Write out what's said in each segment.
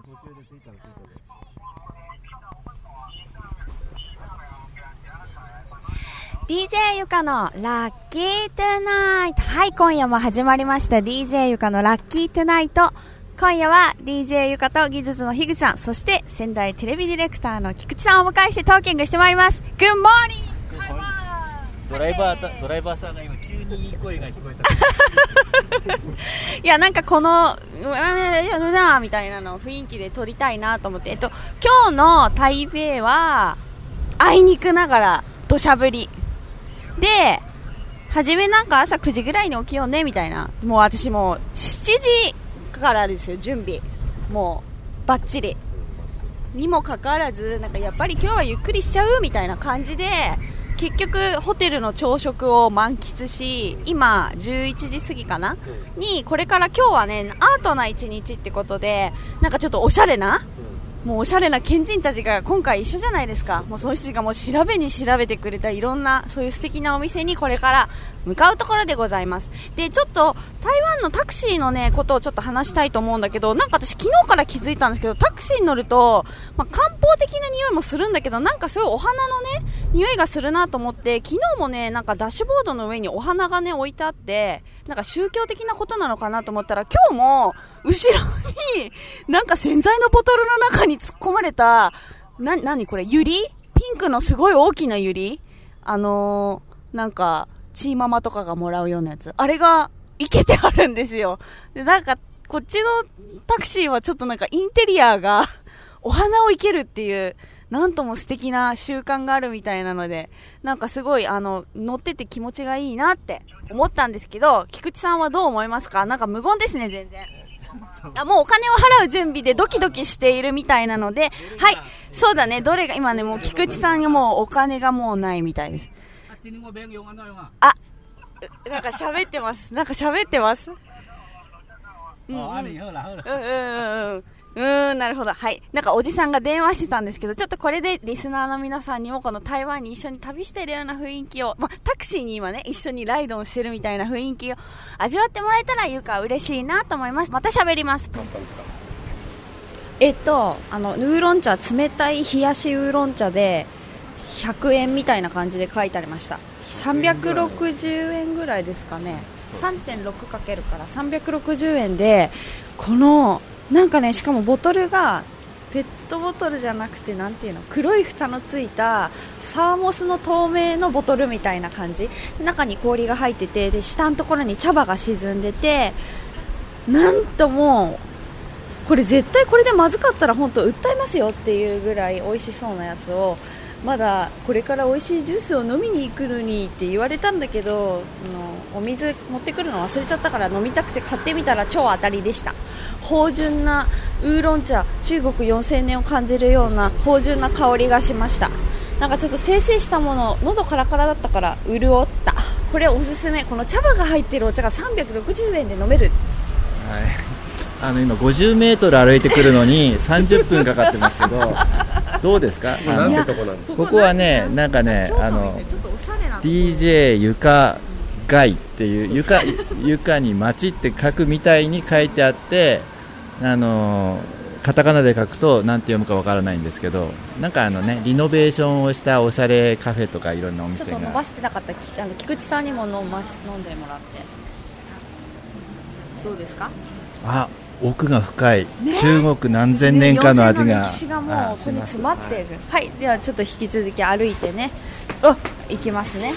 途中でついたのついた DJ ゆかのラッキートゥナイトはい今夜も始まりました。DJ ゆかのラッキートゥナイト今夜は DJ ゆかと技術の樋口さん。そして仙台テレビディレクターの菊池さんをお迎えしてトーキングしてまいります。Good morning! ドライバードライバーさんが今にいい声が聞こえた。いやなんかこのみたいなのを雰囲気で撮りたいなと思ってえっと今日の台北はあいにくながら土砂降りで初めなんか朝9時ぐらいに起きようねみたいなもう私もう7時からですよ準備もうバッチリにもかかわらずなんかやっぱり今日はゆっくりしちゃうみたいな感じで結局ホテルの朝食を満喫し今11時過ぎかな？にこれから今日はねアートな一日ってことでなんかちょっとおしゃれなもうおしゃれな賢人たちが今回一緒じゃないですか。もうその人たちがもう調べに調べてくれたいろんなそういう素敵なお店にこれから向かうところでございます。でちょっと台湾のタクシーのねことをちょっと話したいと思うんだけどなんか私昨日から気づいたんですけどタクシーに乗ると、まあ、漢方的な匂いもするんだけどなんかすごいお花のね匂いがするなと思って昨日もねなんかダッシュボードの上にお花がね置いてあってなんか宗教的なことなのかなと思ったら今日も後ろになんか洗剤のボトルの中に突っ込まれたな、なにこれユリ？ピンクのすごい大きなユリ？あのー、なんかチーママとかがもらうようなやつ。あれが、いけてあるんですよ。で、なんか、こっちのタクシーはちょっとなんかインテリアが お花を生けるっていう、なんとも素敵な習慣があるみたいなので、なんかすごい、あの、乗ってて気持ちがいいなって思ったんですけど、菊池さんはどう思いますか？なんか無言ですね、全然。あもうお金を払う準備でドキドキしているみたいなので、はい、そうだね、どれが、今ね、もう菊池さんがもうお金がもうないみたいです。あ、なんか喋ってます。なんか喋ってます？うん、うん、うん、うん。うん、なるほど。はい。なんかおじさんが電話してたんですけど、ちょっとこれでリスナーの皆さんにもこの台湾に一緒に旅してるような雰囲気を、まタクシーに今ね、一緒にライドをしてるみたいな雰囲気を味わってもらえたら、いうか嬉しいなと思います。また喋ります。えっと、あの、ウーロン茶、冷たい冷やしウーロン茶で、100円みたいな感じで書いてありました。360円ぐらいですかね。3.6かけるから。360円でこのなんかねしかもボトルがペットボトルじゃなくてなていうの？黒い蓋のついたサーモスの透明のボトルみたいな感じ？中に氷が入っててで下のところに茶葉が沈んでてなんともうこれ絶対これでまずかったら本当訴えますよっていうぐらい美味しそうなやつをまだこれから美味しいジュースを飲みに行くのにって言われたんだけどあのお水持ってくるの忘れちゃったから飲みたくて買ってみたら超当たりでした。芳潤なウーロン茶中国4000年を感じるような芳醇な香りがしました。なんかちょっと生成したもの喉カラカラだったから潤った。これおすすめ。この茶葉が入ってるお茶が360円で飲める。はい。あの今50メートル歩いてくるのに30分かかってますけど。どうですか？ここはねなんかねあの DJ 床街っていう床 床に街って書くみたいに書いてあってあのカタカナで書くと何て読むかわからないんですけどなんかあのねリノベーションをしたおしゃれカフェとかいろんなお店が。ちょっと伸ばしてなかったあの菊池さんにも飲まし飲んでもらって。どうですか？あ奥が深い、ね、中国何千年かの味が、歴史がもうここに詰まっている。はい。ではちょっと引き続き歩いてね。お行きますね。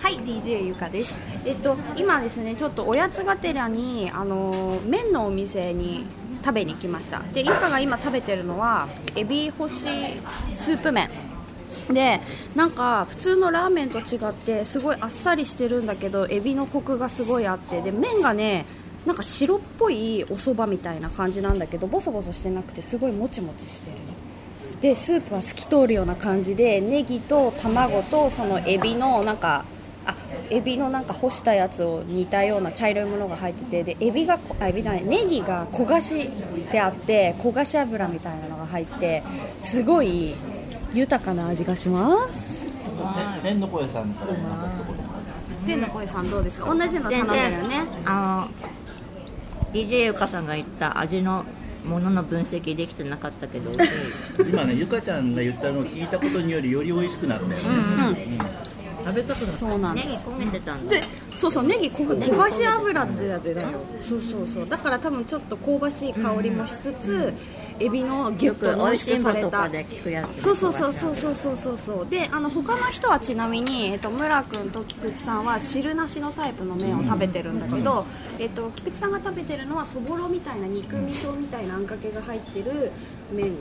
はい DJ ゆかです。えっと今ですねちょっとおやつがてらにあの麺のお店に食べに来ました。でゆかが今食べてるのはエビ干しスープ麺。でなんか普通のラーメンと違ってすごいあっさりしてるんだけどエビのコクがすごいあって。で麺がねなんか白っぽいお蕎麦みたいな感じなんだけどボソボソしてなくてすごいもちもちしてるでスープは透き通るような感じでネギと卵とそのエビのなんかあエビのなんか干したやつを煮たような茶色いものが入っててでエビがあエビじゃないネギが焦がしであって焦がし油みたいなのが入ってすごい豊かな味がします。天の声さんから天の声さんどうですか？同じの頼んでるよね。あの DJ ゆかさんが言った味のものの分析できてなかったけど 今ねゆかちゃんが言ったのを聞いたことによりより美味しくなったよね、うんうん。食べたくなそうなんネギ焦げてたんだでそうそうネギ焦げ香ばしい油ってやつだよ。そうそうそう。だから多分ちょっと香ばしい香りもしつつ、うんエビのギュッと濃縮されたそうそうそうそうそうそうそうそう。であの他の人はちなみに、えっと、村君と菊池さんは汁なしのタイプの麺を食べてるんだけど、えっと、菊池さんが食べてるのはそぼろみたいな肉味噌みたいなあんかけが入ってる麺。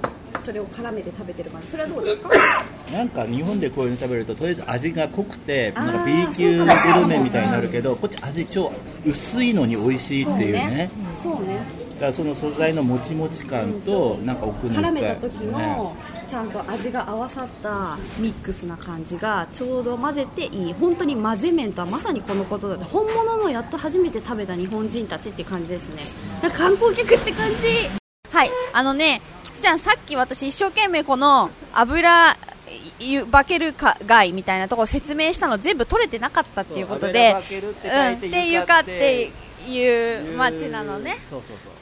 それを絡めて食べてる感じ。それはどうですか？なんか日本でこういうの食べるととりあえず味が濃くてなんか B 級グルメみたいになるけどこっち味超薄いのに美味しいっていうね。そうね。そうからその素材のもちもち感となんか奥に絡めた時のちゃんと味が合わさったミックスな感じがちょうど混ぜていい本当に混ぜ麺とはまさにこのことだって本物のやっと初めて食べた日本人たちって感じですね。なんか観光客って感じ。はい。あのね菊ちゃんさっき私一生懸命この油バケルか貝みたいなところ説明したの全部取れてなかったっていうことで、うん、っていうかっていう街なのね。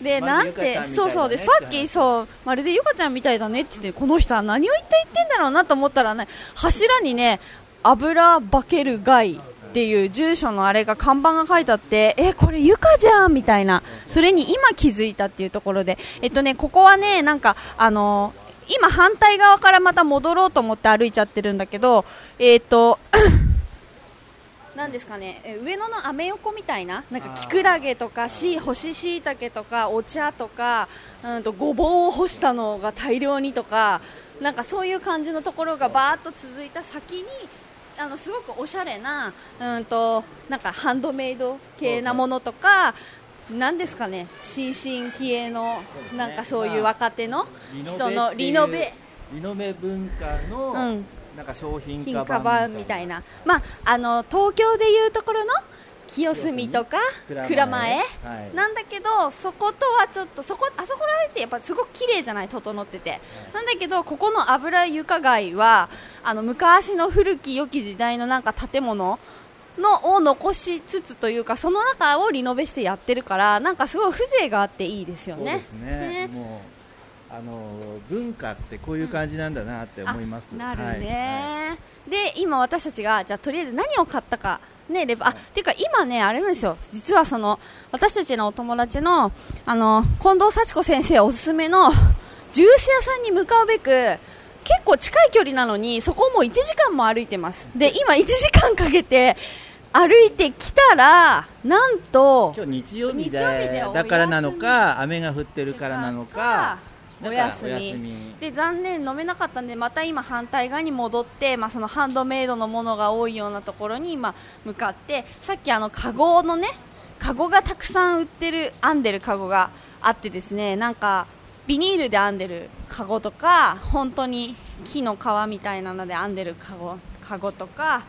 で、なんて、そうそう。で、さっきそうまるでゆかちゃんみたいだねって言ってこの人は何を言って言ってんだろうなと思ったらね柱にね油化ける街っていう住所のあれが看板が書いてあってえこれゆかじゃんみたいな。それに今気づいたっていうところで。えっとねここはねなんかあの今反対側からまた戻ろうと思って歩いちゃってるんだけどえっとなんですかね、え上野のアメ横みたいな、なんかキクラゲとかし干し椎茸とかお茶とか、うんとごぼうを干したのが大量にとか、なんかそういう感じのところがバーっと続いた先に。あのすごくおしゃれな、うんとなんかハンドメイド系なものとか、なんですかね、新進気鋭のなんかそういう若手の人のリノベ。リノベ文化の、うんなんか商品カバンみたいな、まあ、あの東京でいうところの清澄とか蔵前。なんだけどそことはちょっとそこあそこら辺ってやっぱすごく綺麗じゃない？整ってて。なんだけどここの油床街はあの昔の古き良き時代のなんか建物のを残しつつというかその中をリノベしてやってるからなんかすごい風情があっていいですよね。ね。ねあの文化ってこういう感じなんだなって思います。なるね、はい、で今私たちがじゃとりあえず何を買ったか。ねレバあっていうか今ねあれなんですよ。実はその私たちのお友達のあの近藤幸子先生おすすめのジュース屋さんに向かうべく結構近い距離なのにそこも1時間も歩いてます。で今1時間かけて歩いてきたらなんと今日日曜日だからなのか雨が降ってるからなのかお休み。で残念飲めなかったんでまた今反対側に戻って、まあ、そのハンドメイドのものが多いようなところに今向かってさっきあのカゴのねカゴがたくさん売ってる編んでるカゴがあってですねなんかビニールで編んでるカゴとか本当に木の皮みたいなので編んでるカゴカゴとか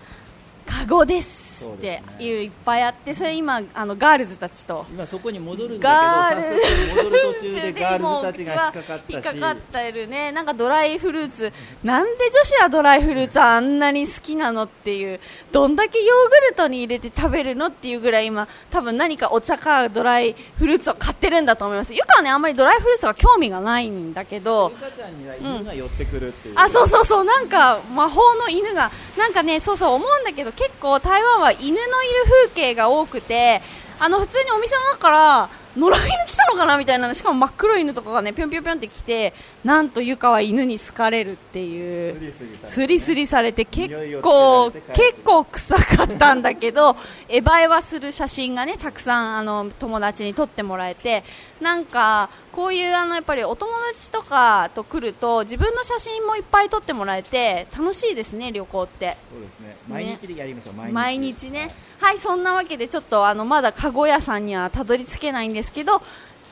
カゴですっていういっぱいあってそれ今あのガールズたちと。今そこに戻るんだけどガール戻る途中でガールズたちが引っかかってるね。なんかドライフルーツ。なんで女子はドライフルーツあんなに好きなのっていう。どんだけヨーグルトに入れて食べるのっていうぐらい今多分何かお茶かドライフルーツを買ってるんだと思います。ゆかはねあんまりドライフルーツは興味がないんだけど。ゆかちゃんには犬が寄ってくるっていう、うん、あそうそうそう。なんか魔法の犬がなんかねそうそう思うんだけど結構台湾は犬のいる風景が多くてあの普通にお店の中から野良犬来たのかなみたいなしかも真っ黒い犬とかがねぴょんぴょんぴょんって来てなんとゆかは犬に好かれるっていうすりすりされて結構結構臭かったんだけどえ映えはする写真がねたくさんあの友達に撮ってもらえてなんかこういうあのやっぱりお友達とかと来ると自分の写真もいっぱい撮ってもらえて楽しいですね旅行って。そうですね。毎日でやりましょう、ね、毎日ね。はいそんなわけでちょっとあのまだ籠屋さんにはたどり着けないんですけど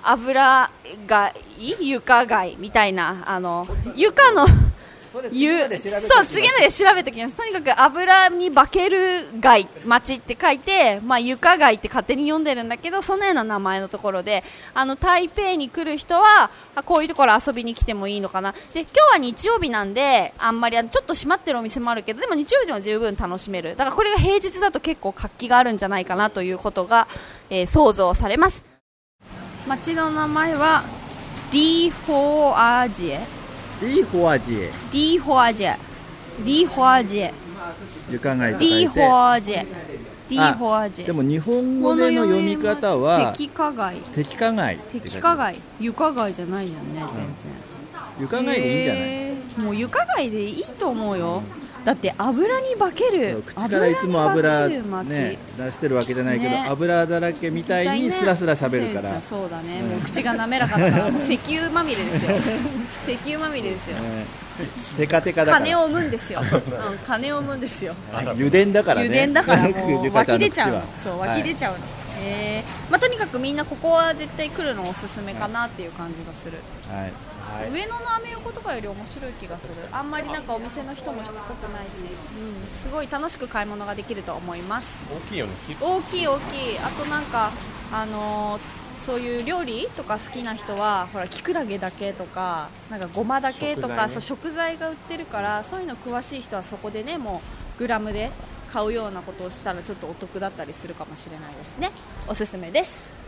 油がい床貝みたいなあの床のゆそう次ので調べてきます。とにかく油に化ける街町って書いて、まあ、床街って勝手に読んでるんだけどそのような名前のところであの台北に来る人はこういうところ遊びに来てもいいのかな。で今日は日曜日なんであんまりちょっと閉まってるお店もあるけどでも日曜日でも十分楽しめる。だからこれが平日だと結構活気があるんじゃないかなということが、えー、想像されます街の名前は D フォアジエ。D フォアジエ。D フォアジエ。D フォアジエ。床貝と書 D いフォてアジエ。D フォアジエ。でも日本語での読み方は敵加害。敵加害敵加害。床貝じゃないじゃんね全然。床貝でいいんじゃない？もう床貝でいいと思うよだって油に化ける。口からいつも油ね街。出してるわけじゃないけど、ね。油だらけみたいにスラスラ喋るから、そうだね、もう口が滑らかだから。石油まみれですよ。石油まみれですよ。ね。テカテカだ金を生むんですよ、うん、金を生むんですよ。油田だからね。油田だからもう 湧き出ちゃう。そうはい。湧き出ちゃうの、へえまあ、とにかくみんなここは絶対来るのおすすめかなっていう感じがする、はい上野のアメ横とかより面白い気がする。あんまりなんかお店の人もしつこくないし、うん、すごい楽しく買い物ができると思います。大きいよね大きい大きい。あとなんかあのーそういう料理とか好きな人はほらキクラゲだけとかなんかごまだけとか食材ね。そう食材が売ってるからそういうの詳しい人はそこでねもうグラムで買うようなことをしたらちょっとお得だったりするかもしれないですね。おすすめです